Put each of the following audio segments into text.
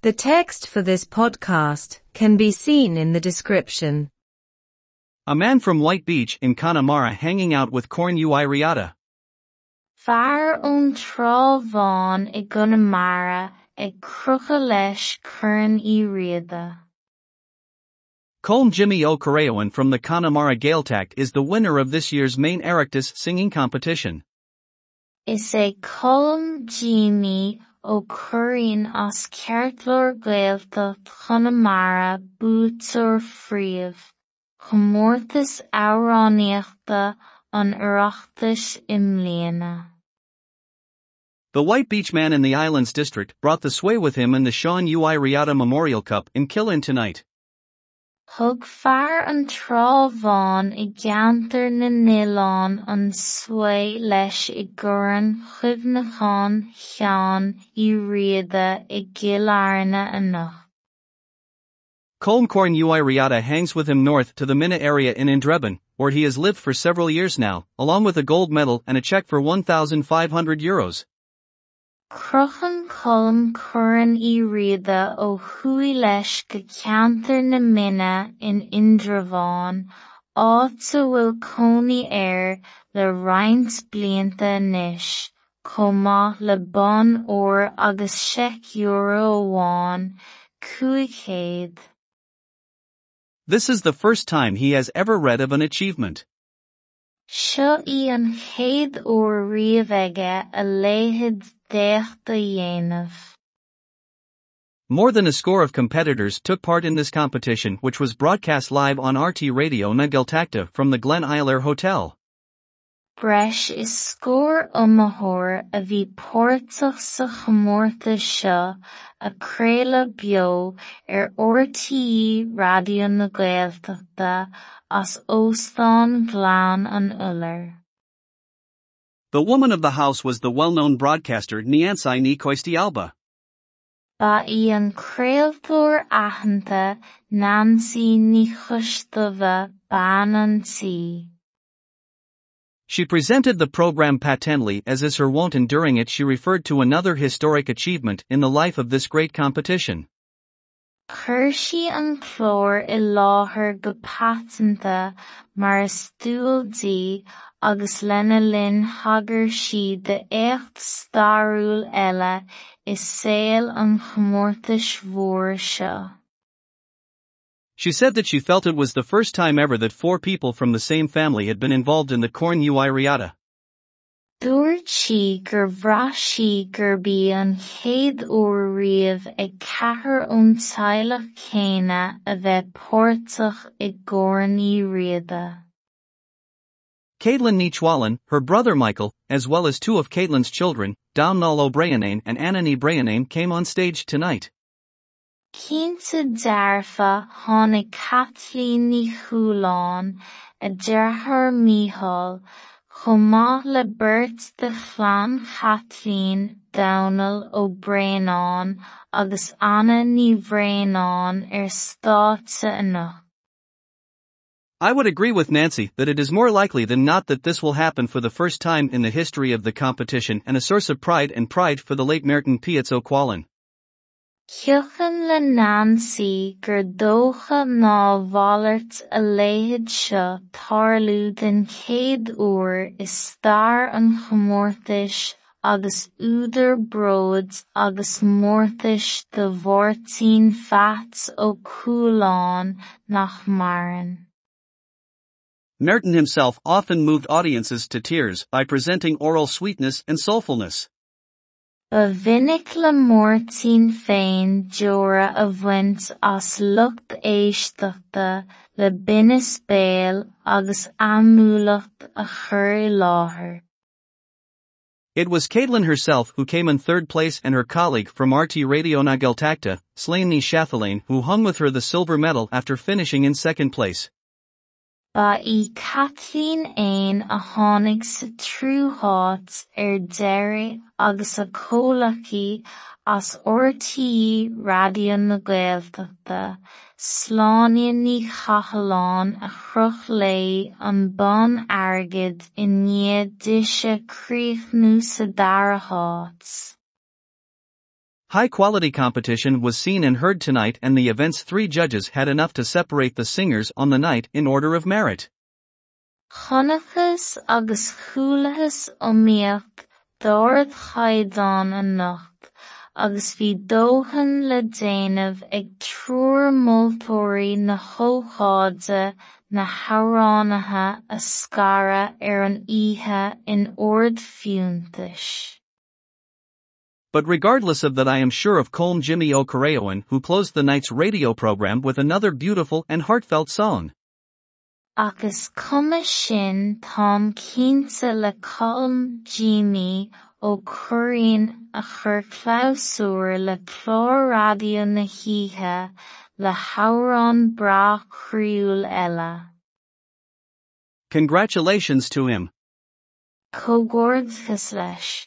The text for this podcast can be seen in the description. A man from White Beach in Connemara hanging out with Corn Uí Riada. Fear ón trábháin i Connemara ag crucha leis Corn i Riada. Colm Jimmy Ó Curraoin from the Connemara Gaeltacht is the winner of this year's main Oireachtas singing competition. Is é Colm Jimmy Cuireann as ceartlóir Gaeltacht Connemara búteoir phríomh, chomórtas amhránaíochta an Oireachtais Imléana. The White Beach man in the Islands District brought the sway with him in the Sean Uí Riada Memorial Cup in Killin tonight. Thug fear an trábháin i gceantar na nGaelán an sway leis i gCorann Chuimhneacháin Cheann i Riada i gCill Airne anocht. Colm Corn Uí Riada hangs with him north to the Minna area in Indreabhán, where he has lived for several years now, along with a gold medal and a check for 1,500 euros. Cruthain Colm i Riada ó chuaigh leis go ceantar na Minna in Indreabháin, áit a bhfuil cónaí air le roinnt blianta anois, chomh maith le bon uair agus seic euro amháin, céad. This is the first time he has ever read of an achievement. More than a score of competitors took part in this competition which was broadcast live on RTÉ Radio na Gaeltachta from the Glenn Iolair Hotel. Breis is scór iomthóir a bhí páirteach sa chomórta seo a chraoladh beo ar er RTÉ Radio na Gaeltachta as ghleann an uller. The woman of the house was the well-known broadcaster Niansai Ni Coisti Alba. Ba í an craoltóir aitheanta Nancy ní Chostabha ban an tí. She presented the program patently as is her wont and during it she referred to another historic achievement in the life of this great competition. Hershey sí an chlór i láthair go patanta mar stúildaí agus lena de écht stairiúil eile is saoil an chomórtais mhór seo. She said that she felt it was the first time ever that four people from the same family had been involved in the Corn Uí Riada. Dúirt sí gur bhraith sí gur bhí an chéad uair riamh ag ceathair ón teaghlach céanna a bheith páirteach i gCorann i Riada. Caitlin Nichwallen, her brother Michael, as well as two of Caitlin's children, Domhnall Ó Bréanáin and Anani Brianane came on stage tonight. Ní le de O'Brienán agus ní. I would agree with Nancy that it is more likely than not that this will happen for the first time in the history of the competition and a source of pride and pride for the late Merton Pietz O'Quallen. Ceochan le Nancy gur dócha ná bhallairt a léithead seo tarlú den chéad uair is stair an chomórtais agus údar bróid agus mórtais de bhórtaín feats ó Chúlán nach. Merton himself often moved audiences to tears by presenting oral sweetness and soulfulness. Le mórtaín féin deora a bhaint as lucht éisteachta le bine spéal agus amúlacht a chur i. It was Caitlin herself who came in third place and her colleague from RTÉ Radio na Gaeltachta, Slaney Chatelaine, who hung with her the silver medal after finishing in second place. Ba í Kathleen éin a tháinig sa trúthát ar deireadh agus a chomhlachaí as RTí Radio na Gaeltachta, sláiníonn ní Cathaláin a chruch lé an bon airgid i ndiaidh duise críochnú sa dara háit. High quality competition was seen and heard tonight, and the event's three judges had enough to separate the singers on the night in order of merit. Agus agus bhí dóthain le ag trúr na na an in ord. But regardless of that I am sure of Colm Jimmy Ó Curraoin who closed the night's radio program with another beautiful and heartfelt song. Agus cuma sin tám cínta le Colm Jimmy Cuireann a chur clamhsúr le chlár radio na híthe le hamhrán bra críúil eile. Congratulations to him. Cógóirdeas leis.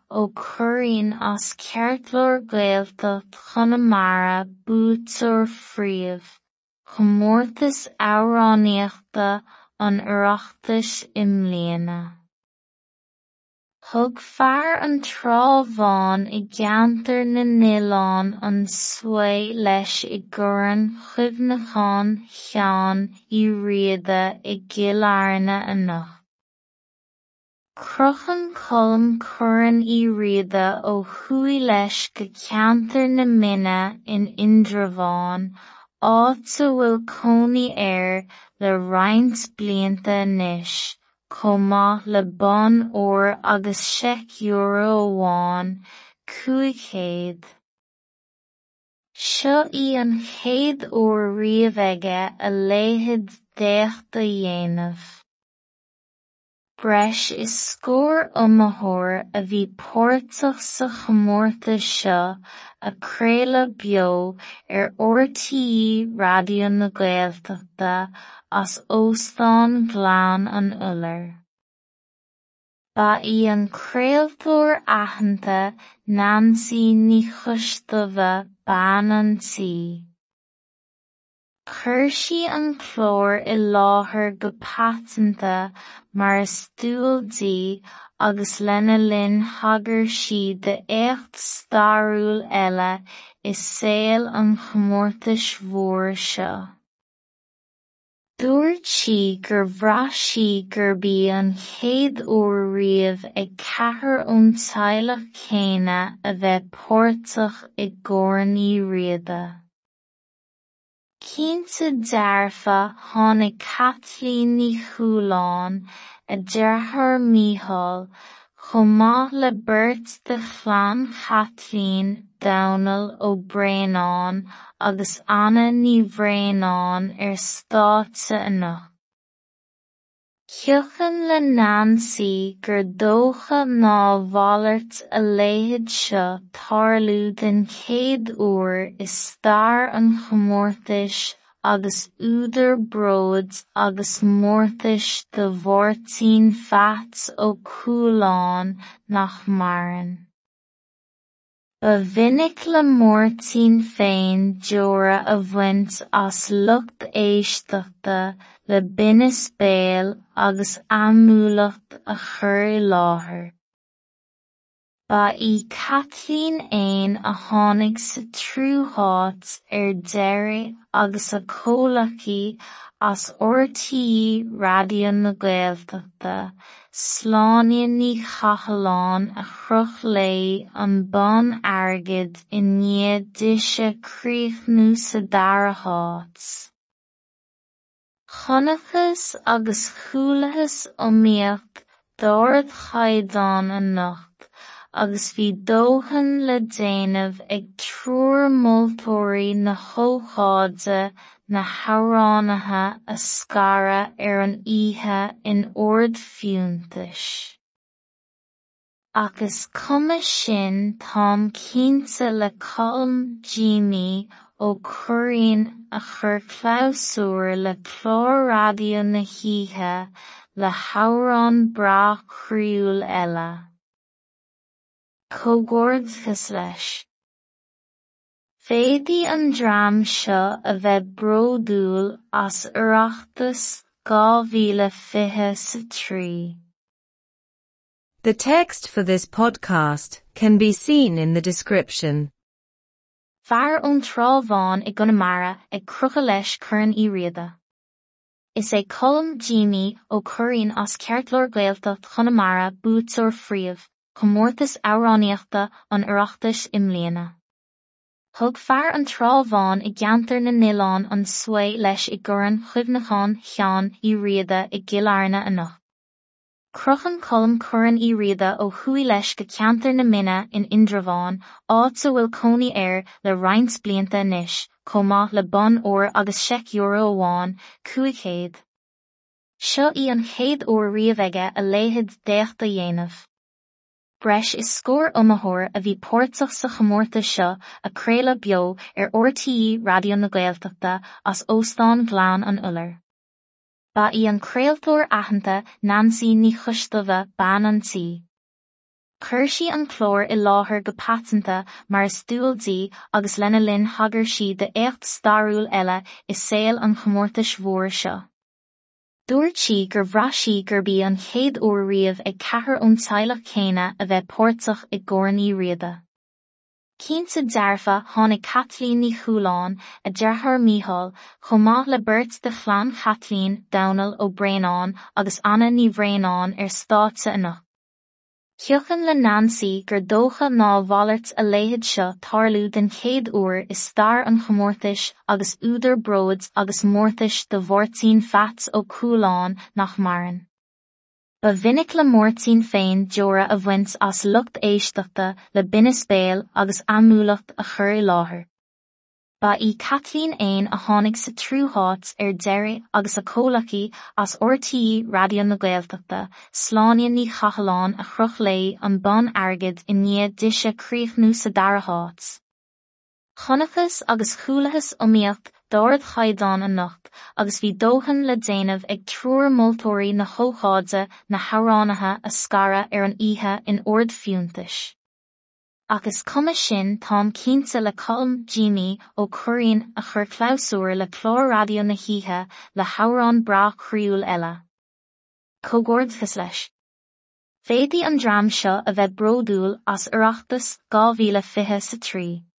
ó Cuireann as ceartlóir Gaeltacht Conamara búiteoir phríomh, comórtas amhránaíochta an Oireachtais imléana. Thug fear an trábháin i gceantar na nGaeilán an suí leis i gCorann Chuimhneacháin Cheann í riada i gCill. Cruthain Colm í riada ó chuaigh leis go ceantar na in Indreabháin áit a bhfuil air le roinnt blianta anois, chomh le bon uair agus seic euro amháin, cúig céad. Í an chéad aige a léitead déachta dhéanamh. Breis is scór iomathóir a bhí páirteach sa chomórtas seo a chraoladh beo ar RTÉ Raidió na Gaeltachta as óstán ghleann an Uller. Ba í an craoltóir aitheanta Nancy ní bean an tí. Chuir an chlór i láthair go peatanta mar a stiúiltí agus lena linn thagair siad de éacht stairiúil eile i saol an chomórtais mhór seo. Dúirt sí gur bhrasaí gurb í an chéad uair riamh ag ceathair ón teaghlach chéanna a bheith páirteach i gcórannaí riada. Cinnte dearfá tháinig Kathleen ní Chúláin a dearthar Mícheál, chomh maith le beirt de phlean Kathleen Domhnall ó Bréanáin agus Anna ní Bhréanáin ar er stáitse. Ceochan le Nancy gur dócha ná bhallairt a léitead seo tarlú den chéad uair is stair an chomórtais agus údar bróid agus mórtais de bhórtaín feat ó Chúláin nach maireann. Le mórtaín féin deora a bhaint as lucht éisteachta le bine spéal agus amúlacht a chur láthair. ba í catlín éin a tháinig sa trúthát ar deireadh agus a chomhlachaí as ortaí radio na Gaeltachta, sláiníonn ní chathalainn a chruch lé an bon airgid i níiad duiseríochnú sa dara hát. Chonachas agus chuúlachas ó miocht dóird chaidán an nach. Agus bhí dóthain le déanamh ag triúr moltóirí na chócháide na hamhránaithe a scarra ar an oíche in ord fiúntais. Agus cuma sin tám cinnte le Colm Jimmy ó cuireann a chur clamhsúr le clár raidió na hithe le hamhrán brath-chrúil eile. Comhghairdeas leis. Féadfaidh an seo a bheith as Oireachtas. The text for this podcast can be seen in the description. Fear ón trábháin i Conamara ag crucha leis iríoda. Is é colm Jimmy ó cuirín as ceartlóir Gaeltacht Conamara búteoir phríomh, chomórtas amhránaíochta an Oireachtais imléana. Thug fear an trábháin i gceantar na nGileán an suai leis i gcuireann chuimhneacháin cheann iríoda i gCill Airne Cruthain colm cuireann iríoda ó chuaigh leis go ceantar na mine in Indreabháin áit a bhfuil cónaí air le roinnt blianta anois, maith le bon uair agus seic euro amháin cúig chéad. Seo í an chéad uair riamh aige a léithéid déachta dhéanamh. Breis is scór iomathóir a bhí póirteach sa chomórta seo a chréile beo ar RTí radio na Gaeltachta as óstán ghleann an uller. Ba í an craoltóir aitheanta Nancy ní chostamha bean an tí. Chuir an chlór i láthair go patanta mar stúildí agus lena linn thagair si de écht starúil eile is saoil an chomórtais mhór seo. Dúirt si gur bhraisí gur bí an chéad uair riamh ag cethir ón teilech chéine a bheith póirteach i gcónaí riada. Cínta dearfa tháinig Caitlín ní Chúláin a dearthar mícheál chomh maith le beirt de phlean Caitlín Domhnall ó Bréanáin agus Anna ní Bhréanáin ar stáitse inniu. Thiochann le Nancy gur dócha ná bhallairt a léithéid seo tarlú den chéad uair is stair an chomórtais agus údar bróid agus mórtais do bhórtaín feat ó Chúláin nach maireann. Ba mhinic le mórtaín féin deora a bhaint as lucht éisteachta le bine spéal agus amúlacht a chur i láthair. Ba í Catlín éin a tháinig sa trúthát ar deireadh agus a cólachaí as ortaí radio na Gaeltachta, sláineann ní chachaláin a chruch lé an bon airgid i níiad duise críochnú sa darathát. Chonachas agus chuúlachas omíocht Dóirid chaighdeán an nocht agus bhí dóthain le déanamh ag trúr moltóirí na chócháide na hamhránaithe a scara ar an oíche in ord fiúntais. Agus cuma sin tám cinnte le colm Jimmy ó cuirín a chur chlásúir le chlór radio na hithe le hamhrán bra chrúil eile. Cógóirdas leis. Féadí an dream seo a bheith bródúil as oireachtas 2023.